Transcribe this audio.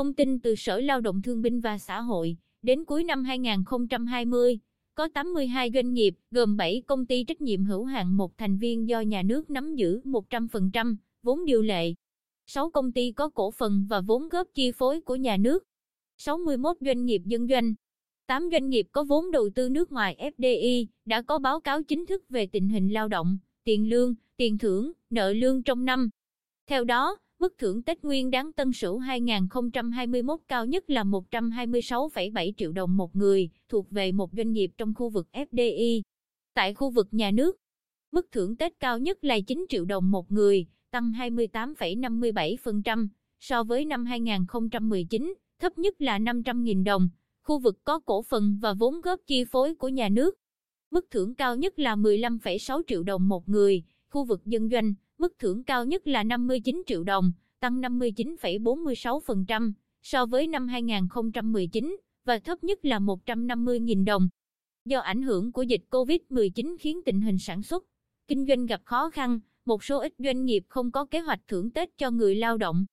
Thông tin từ Sở Lao động Thương binh và Xã hội, đến cuối năm 2020, có 82 doanh nghiệp, gồm 7 công ty trách nhiệm hữu hạn một thành viên do nhà nước nắm giữ 100% vốn điều lệ, 6 công ty có cổ phần và vốn góp chi phối của nhà nước, 61 doanh nghiệp dân doanh, 8 doanh nghiệp có vốn đầu tư nước ngoài FDI đã có báo cáo chính thức về tình hình lao động, tiền lương, tiền thưởng, nợ lương trong năm. Theo đó, mức thưởng Tết Nguyên đáng Tân Sửu 2021 cao nhất là 126,7 triệu đồng một người, thuộc về một doanh nghiệp trong khu vực FDI. Tại khu vực nhà nước, mức thưởng Tết cao nhất là 9 triệu đồng một người, tăng 28,57% so với năm 2019, thấp nhất là 500.000 đồng. Khu vực có cổ phần và vốn góp chi phối của nhà nước. Mức thưởng cao nhất là 15,6 triệu đồng một người, khu vực dân doanh, mức thưởng cao nhất là 59 triệu đồng, tăng 59,46% so với năm 2019 và thấp nhất là 150.000 đồng. Do ảnh hưởng của dịch COVID-19 khiến tình hình sản xuất, kinh doanh gặp khó khăn, một số ít doanh nghiệp không có kế hoạch thưởng Tết cho người lao động.